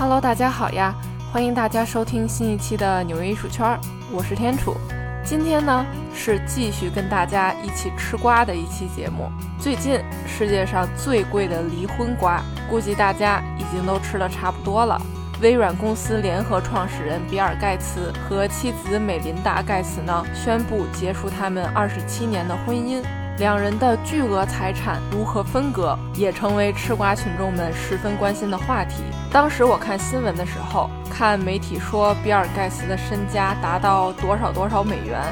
Hello，大家好呀！欢迎大家收听新一期的纽约艺术圈，我是天楚。今天呢是继续跟大家一起吃瓜的一期节目。最近世界上最贵的离婚瓜，估计大家已经都吃的差不多了。微软公司联合创始人比尔·盖茨和妻子美琳达·盖茨呢，宣布结束他们二十七年的婚姻。两人的巨额财产如何分割，也成为吃瓜群众们十分关心的话题。当时我看新闻的时候，看媒体说比尔·盖茨的身家达到多少多少美元，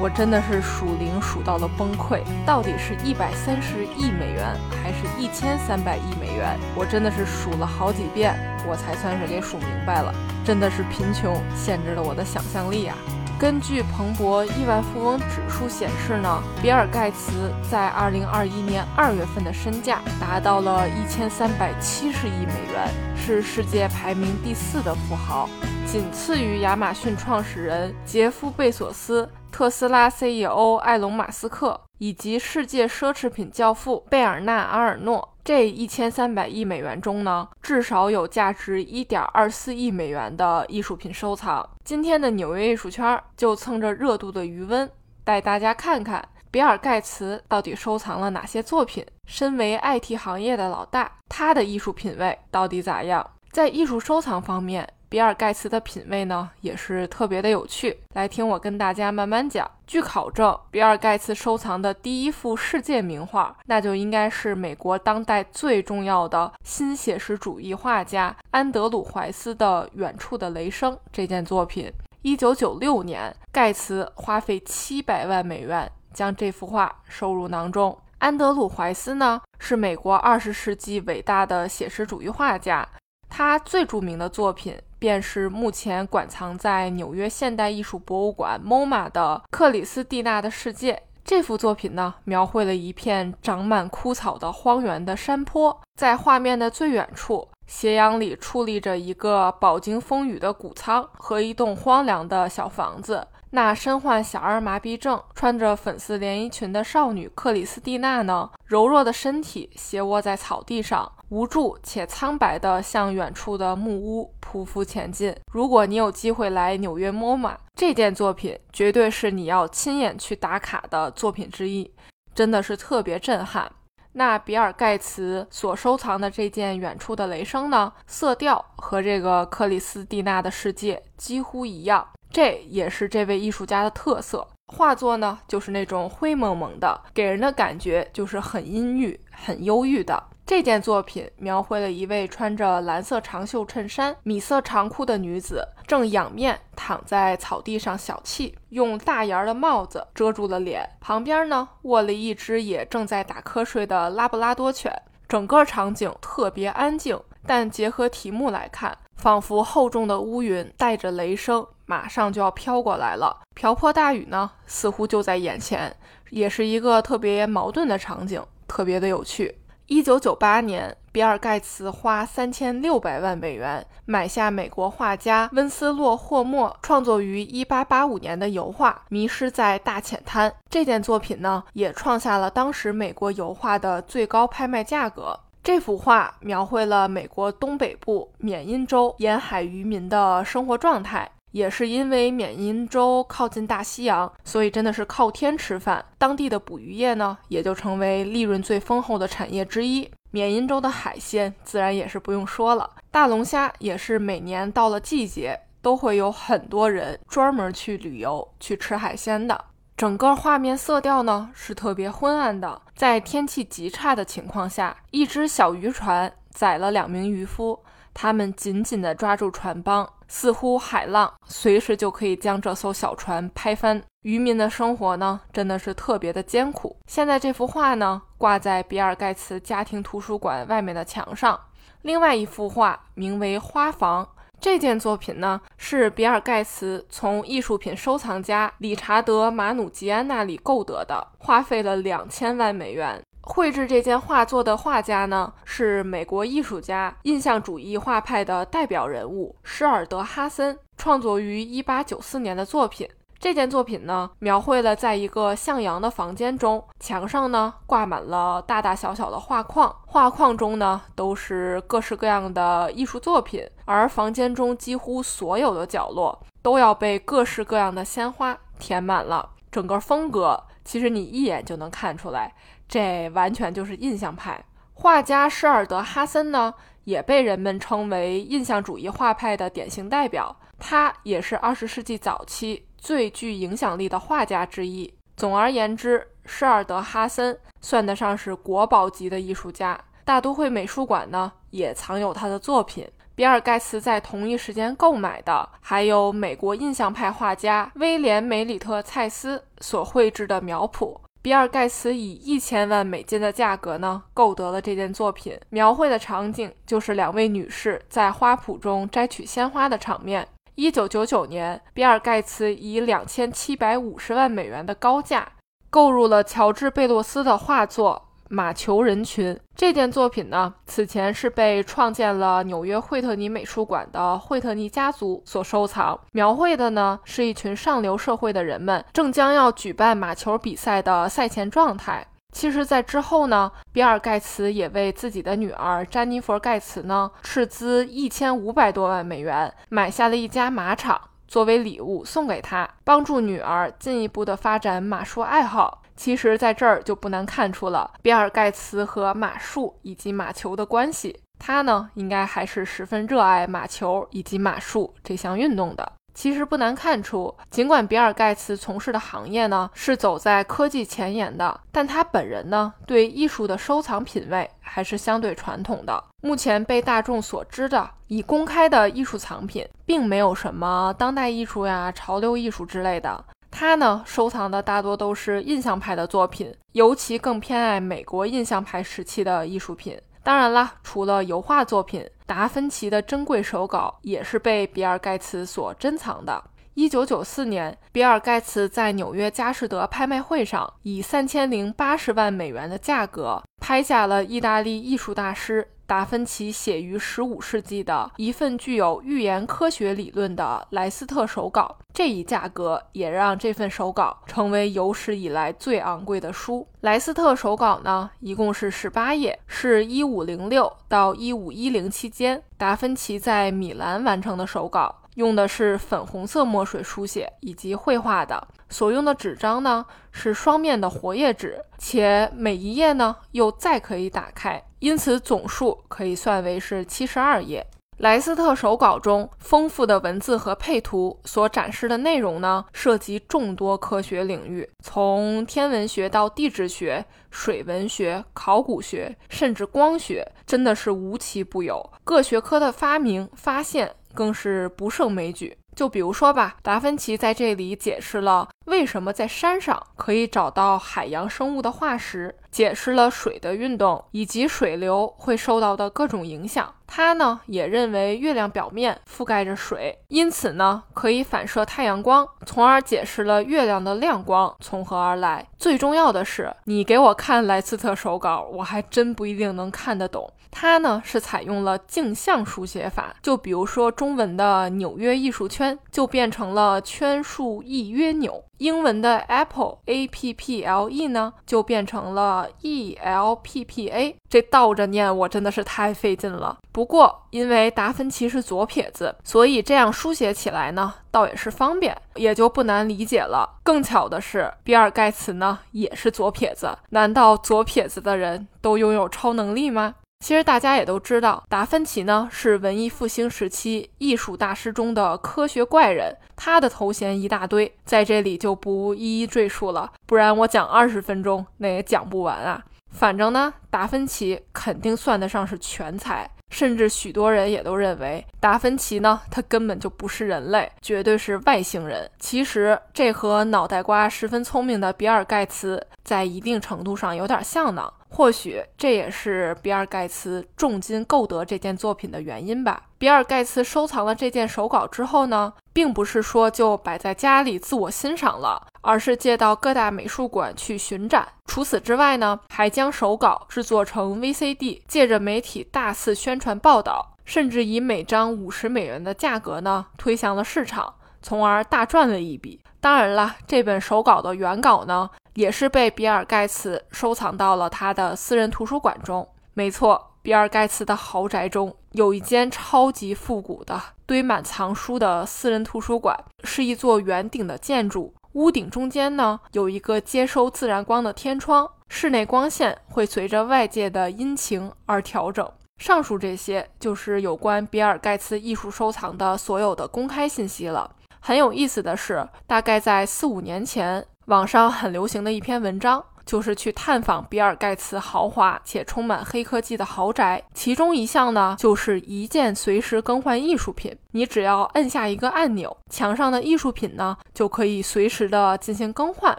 我真的是数零数到了崩溃。到底是一百三十亿美元，还是一千三百亿美元？我真的是数了好几遍，我才算是给数明白了。真的是贫穷限制了我的想象力啊！根据彭博亿万富翁指数显示呢，比尔盖茨在二零二一年二月份的身价达到了一千三百七十亿美元，是世界排名第四的富豪，仅次于亚马逊创始人杰夫·贝索斯、特斯拉 CEO 埃隆·马斯克以及世界奢侈品教父贝尔纳·阿尔诺。这一千三百亿美元中呢，至少有价值一点二四亿美元的艺术品收藏。今天的纽约艺术圈就蹭着热度的余温，带大家看看比尔·盖茨到底收藏了哪些作品。身为 IT 行业的老大，他的艺术品味到底咋样？在艺术收藏方面。比尔·盖茨的品味呢，也是特别的有趣。来听我跟大家慢慢讲。据考证，比尔·盖茨收藏的第一幅世界名画，那就应该是美国当代最重要的新写实主义画家安德鲁·怀斯的《远处的雷声》这件作品。一九九六年，盖茨花费七百万美元将这幅画收入囊中。安德鲁·怀斯呢，是美国二十世纪伟大的写实主义画家，他最著名的作品。便是目前馆藏在纽约现代艺术博物馆 MoMA 的《克里斯蒂娜的世界》这幅作品呢，描绘了一片长满枯草的荒原的山坡，在画面的最远处，斜阳里矗立着一个饱经风雨的谷仓和一栋荒凉的小房子。那身患小儿麻痹症、穿着粉色连衣裙的少女克里斯蒂娜呢？柔弱的身体斜卧在草地上，无助且苍白地向远处的木屋匍匐前进。如果你有机会来纽约 MoMA，这件作品绝对是你要亲眼去打卡的作品之一，真的是特别震撼。那比尔盖茨所收藏的这件《远处的雷声》呢？色调和这个克里斯蒂娜的世界几乎一样。这也是这位艺术家的特色，画作呢就是那种灰蒙蒙的，给人的感觉就是很阴郁、很忧郁的。这件作品描绘了一位穿着蓝色长袖衬衫、米色长裤的女子，正仰面躺在草地上小憩，用大檐的帽子遮住了脸，旁边呢卧了一只也正在打瞌睡的拉布拉多犬。整个场景特别安静，但结合题目来看，仿佛厚重的乌云带着雷声。马上就要飘过来了，瓢泼大雨呢，似乎就在眼前，也是一个特别矛盾的场景，特别的有趣。一九九八年，比尔·盖茨花三千六百万美元买下美国画家温斯洛·霍默创作于一八八五年的油画《迷失在大浅滩》。这件作品呢，也创下了当时美国油画的最高拍卖价格。这幅画描绘了美国东北部缅因州沿海渔民的生活状态。也是因为缅因州靠近大西洋，所以真的是靠天吃饭。当地的捕鱼业呢，也就成为利润最丰厚的产业之一。缅因州的海鲜自然也是不用说了，大龙虾也是每年到了季节都会有很多人专门去旅游去吃海鲜的。整个画面色调呢是特别昏暗的，在天气极差的情况下，一只小渔船载了两名渔夫。他们紧紧地抓住船帮，似乎海浪随时就可以将这艘小船拍翻。渔民的生活呢，真的是特别的艰苦。现在这幅画呢，挂在比尔盖茨家庭图书馆外面的墙上。另外一幅画名为《花房》，这件作品呢，是比尔盖茨从艺术品收藏家理查德马努吉安那里购得的，花费了两千万美元。绘制这件画作的画家呢，是美国艺术家印象主义画派的代表人物施尔德哈森，创作于一八九四年的作品。这件作品呢，描绘了在一个向阳的房间中，墙上呢挂满了大大小小的画框，画框中呢都是各式各样的艺术作品，而房间中几乎所有的角落都要被各式各样的鲜花填满了。整个风格，其实你一眼就能看出来，这完全就是印象派。画家施尔德哈森呢，也被人们称为印象主义画派的典型代表，他也是二十世纪早期。最具影响力的画家之一。总而言之，施尔德哈森算得上是国宝级的艺术家。大都会美术馆呢，也藏有他的作品。比尔盖茨在同一时间购买的，还有美国印象派画家威廉梅里特蔡斯所绘制的苗圃。比尔盖茨以一千万美金的价格呢，购得了这件作品。描绘的场景就是两位女士在花圃中摘取鲜花的场面。一九九九年，比尔·盖茨以两千七百五十万美元的高价购入了乔治·贝洛斯的画作《马球人群》。这件作品呢，此前是被创建了纽约惠特尼美术馆的惠特尼家族所收藏，描绘的呢是一群上流社会的人们正将要举办马球比赛的赛前状态。其实，在之后呢，比尔·盖茨也为自己的女儿詹妮弗·盖茨呢斥资一千五百多万美元买下了一家马场，作为礼物送给她，帮助女儿进一步的发展马术爱好。其实，在这儿就不难看出了比尔·盖茨和马术以及马球的关系。他呢，应该还是十分热爱马球以及马术这项运动的。其实不难看出，尽管比尔盖茨从事的行业呢是走在科技前沿的，但他本人呢对艺术的收藏品味还是相对传统的。目前被大众所知的已公开的艺术藏品，并没有什么当代艺术呀、潮流艺术之类的。他呢收藏的大多都是印象派的作品，尤其更偏爱美国印象派时期的艺术品。当然啦，除了油画作品，达芬奇的珍贵手稿也是被比尔盖茨所珍藏的。一九九四年，比尔盖茨在纽约佳士得拍卖会上，以三千零八十万美元的价格拍下了意大利艺术大师。达芬奇写于十五世纪的一份具有预言科学理论的莱斯特手稿，这一价格也让这份手稿成为有史以来最昂贵的书。莱斯特手稿呢，一共是十八页，是一五零六到一五一零期间达芬奇在米兰完成的手稿。用的是粉红色墨水书写以及绘画的，所用的纸张呢是双面的活页纸，且每一页呢又再可以打开，因此总数可以算为是七十二页。莱斯特手稿中丰富的文字和配图所展示的内容呢，涉及众多科学领域，从天文学到地质学、水文学、考古学，甚至光学，真的是无奇不有。各学科的发明发现。更是不胜枚举。就比如说吧，达芬奇在这里解释了为什么在山上可以找到海洋生物的化石，解释了水的运动以及水流会受到的各种影响。他呢也认为月亮表面覆盖着水，因此呢可以反射太阳光，从而解释了月亮的亮光从何而来。最重要的是，你给我看莱斯特手稿，我还真不一定能看得懂。他呢是采用了镜像书写法，就比如说中文的纽约艺术圈就变成了圈数一约纽，英文的 Apple A P P L E 呢就变成了 E L P P A。这倒着念我真的是太费劲了。不过因为达芬奇是左撇子，所以这样书写起来呢倒也是方便，也就不难理解了。更巧的是，比尔盖茨呢也是左撇子，难道左撇子的人都拥有超能力吗？其实大家也都知道，达芬奇呢是文艺复兴时期艺术大师中的科学怪人，他的头衔一大堆，在这里就不一一赘述了，不然我讲二十分钟那也讲不完啊。反正呢，达芬奇肯定算得上是全才，甚至许多人也都认为达芬奇呢，他根本就不是人类，绝对是外星人。其实这和脑袋瓜十分聪明的比尔盖茨在一定程度上有点像呢。或许这也是比尔盖茨重金购得这件作品的原因吧。比尔盖茨收藏了这件手稿之后呢，并不是说就摆在家里自我欣赏了，而是借到各大美术馆去巡展。除此之外呢，还将手稿制作成 VCD，借着媒体大肆宣传报道，甚至以每张五十美元的价格呢推向了市场，从而大赚了一笔。当然了，这本手稿的原稿呢，也是被比尔盖茨收藏到了他的私人图书馆中。没错，比尔盖茨的豪宅中有一间超级复古的、堆满藏书的私人图书馆，是一座圆顶的建筑。屋顶中间呢，有一个接收自然光的天窗，室内光线会随着外界的阴晴而调整。上述这些就是有关比尔盖茨艺术收藏的所有的公开信息了。很有意思的是，大概在四五年前，网上很流行的一篇文章，就是去探访比尔盖茨豪华且充满黑科技的豪宅。其中一项呢，就是一键随时更换艺术品。你只要摁下一个按钮，墙上的艺术品呢，就可以随时的进行更换。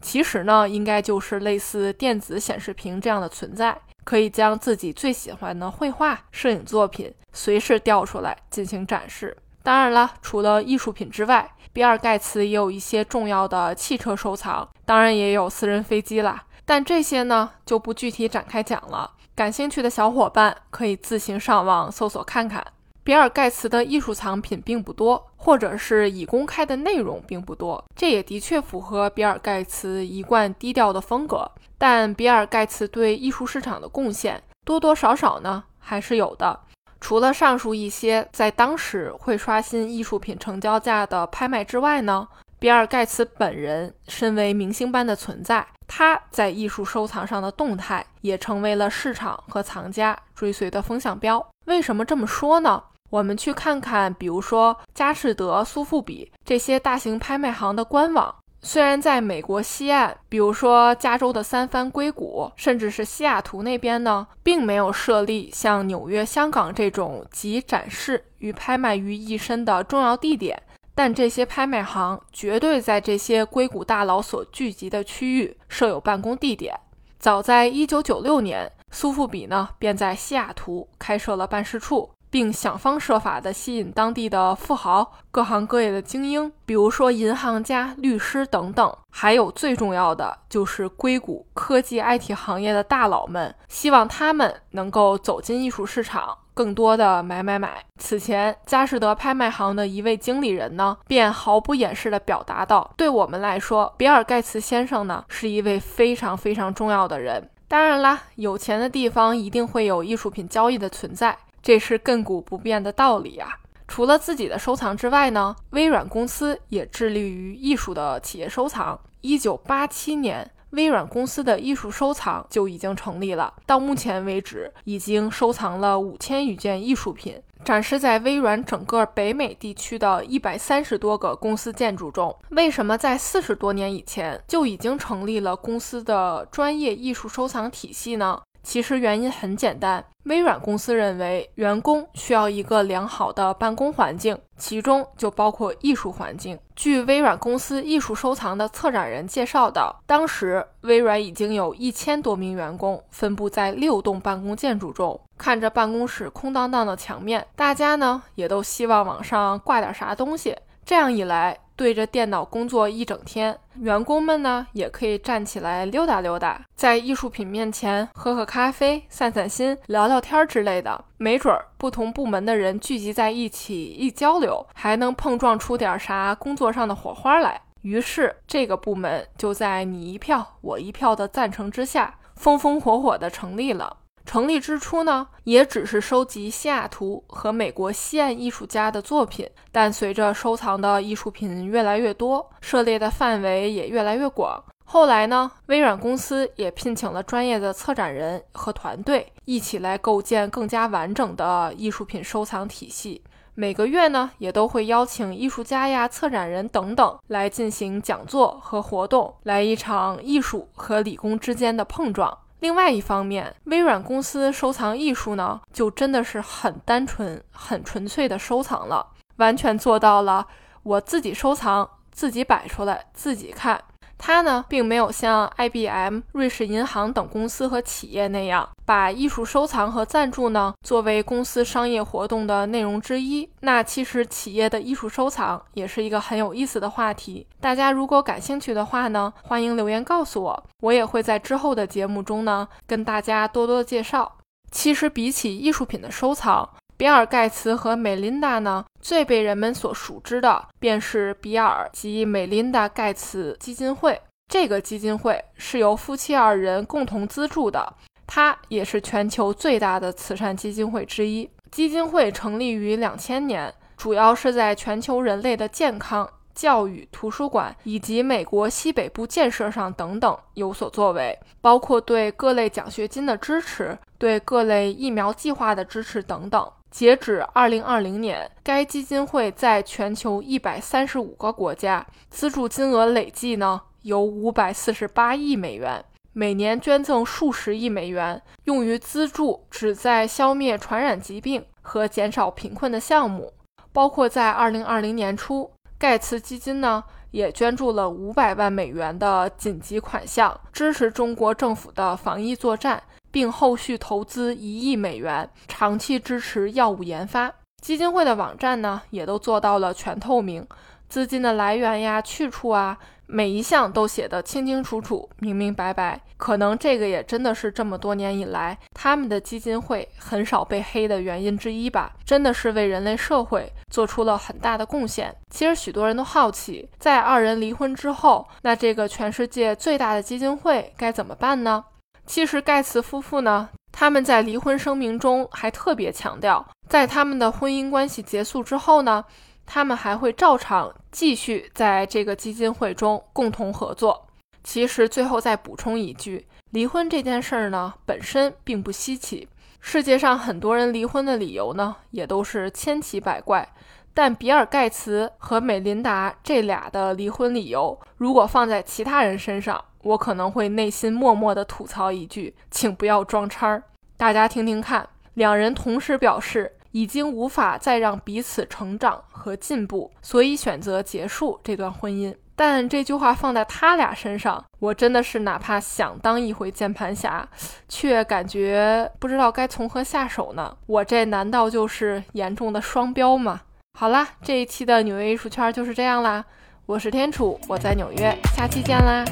其实呢，应该就是类似电子显示屏这样的存在，可以将自己最喜欢的绘画、摄影作品随时调出来进行展示。当然了，除了艺术品之外，比尔盖茨也有一些重要的汽车收藏，当然也有私人飞机啦。但这些呢就不具体展开讲了，感兴趣的小伙伴可以自行上网搜索看看。比尔盖茨的艺术藏品并不多，或者是已公开的内容并不多，这也的确符合比尔盖茨一贯低调的风格。但比尔盖茨对艺术市场的贡献多多少少呢还是有的。除了上述一些在当时会刷新艺术品成交价的拍卖之外呢，比尔盖茨本人身为明星般的存在，他在艺术收藏上的动态也成为了市场和藏家追随的风向标。为什么这么说呢？我们去看看，比如说佳士得、苏富比这些大型拍卖行的官网。虽然在美国西岸，比如说加州的三藩、硅谷，甚至是西雅图那边呢，并没有设立像纽约、香港这种集展示与拍卖于一身的重要地点，但这些拍卖行绝对在这些硅谷大佬所聚集的区域设有办公地点。早在1996年，苏富比呢便在西雅图开设了办事处。并想方设法地吸引当地的富豪、各行各业的精英，比如说银行家、律师等等，还有最重要的就是硅谷科技 IT 行业的大佬们，希望他们能够走进艺术市场，更多的买买买。此前，佳士得拍卖行的一位经理人呢，便毫不掩饰地表达道：“对我们来说，比尔盖茨先生呢，是一位非常非常重要的人。当然啦，有钱的地方一定会有艺术品交易的存在。”这是亘古不变的道理啊！除了自己的收藏之外呢，微软公司也致力于艺术的企业收藏。一九八七年，微软公司的艺术收藏就已经成立了。到目前为止，已经收藏了五千余件艺术品，展示在微软整个北美地区的一百三十多个公司建筑中。为什么在四十多年以前就已经成立了公司的专业艺术收藏体系呢？其实原因很简单，微软公司认为员工需要一个良好的办公环境，其中就包括艺术环境。据微软公司艺术收藏的策展人介绍到，当时微软已经有一千多名员工分布在六栋办公建筑中，看着办公室空荡荡的墙面，大家呢也都希望往上挂点啥东西。这样一来，对着电脑工作一整天，员工们呢也可以站起来溜达溜达，在艺术品面前喝喝咖啡、散散心、聊聊天之类的。没准儿不同部门的人聚集在一起一交流，还能碰撞出点啥工作上的火花来。于是，这个部门就在你一票我一票的赞成之下，风风火火地成立了。成立之初呢，也只是收集西雅图和美国西岸艺术家的作品，但随着收藏的艺术品越来越多，涉猎的范围也越来越广。后来呢，微软公司也聘请了专业的策展人和团队，一起来构建更加完整的艺术品收藏体系。每个月呢，也都会邀请艺术家呀、策展人等等来进行讲座和活动，来一场艺术和理工之间的碰撞。另外一方面，微软公司收藏艺术呢，就真的是很单纯、很纯粹的收藏了，完全做到了我自己收藏、自己摆出来、自己看。它呢，并没有像 IBM、瑞士银行等公司和企业那样，把艺术收藏和赞助呢作为公司商业活动的内容之一。那其实企业的艺术收藏也是一个很有意思的话题。大家如果感兴趣的话呢，欢迎留言告诉我，我也会在之后的节目中呢跟大家多多介绍。其实比起艺术品的收藏，比尔·盖茨和美琳达呢，最被人们所熟知的便是比尔及美琳达·盖茨基金会。这个基金会是由夫妻二人共同资助的，它也是全球最大的慈善基金会之一。基金会成立于两千年，主要是在全球人类的健康。教育、图书馆以及美国西北部建设上等等有所作为，包括对各类奖学金的支持、对各类疫苗计划的支持等等。截止二零二零年，该基金会在全球一百三十五个国家资助金额累计呢有五百四十八亿美元，每年捐赠数十亿美元，用于资助旨在消灭传染疾病和减少贫困的项目，包括在二零二零年初。盖茨基金呢，也捐助了五百万美元的紧急款项，支持中国政府的防疫作战，并后续投资一亿美元，长期支持药物研发。基金会的网站呢，也都做到了全透明，资金的来源呀、去处啊。每一项都写得清清楚楚、明明白白，可能这个也真的是这么多年以来他们的基金会很少被黑的原因之一吧。真的是为人类社会做出了很大的贡献。其实许多人都好奇，在二人离婚之后，那这个全世界最大的基金会该怎么办呢？其实盖茨夫妇呢，他们在离婚声明中还特别强调，在他们的婚姻关系结束之后呢。他们还会照常继续在这个基金会中共同合作。其实最后再补充一句，离婚这件事儿呢，本身并不稀奇。世界上很多人离婚的理由呢，也都是千奇百怪。但比尔·盖茨和美琳达这俩的离婚理由，如果放在其他人身上，我可能会内心默默地吐槽一句：“请不要装叉儿。”大家听听看，两人同时表示。已经无法再让彼此成长和进步，所以选择结束这段婚姻。但这句话放在他俩身上，我真的是哪怕想当一回键盘侠，却感觉不知道该从何下手呢？我这难道就是严重的双标吗？好啦，这一期的纽约艺术圈就是这样啦。我是天楚，我在纽约，下期见啦。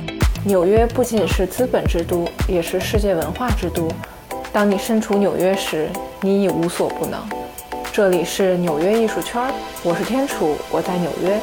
纽约不仅是资本之都，也是世界文化之都。当你身处纽约时，你已无所不能。这里是纽约艺术圈，我是天楚，我在纽约。